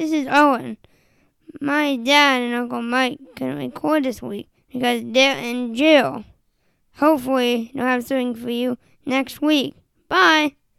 this is Owen. My dad and Uncle Mike couldn't record this week because they're in jail. Hopefully, they'll have something for you next week. Bye.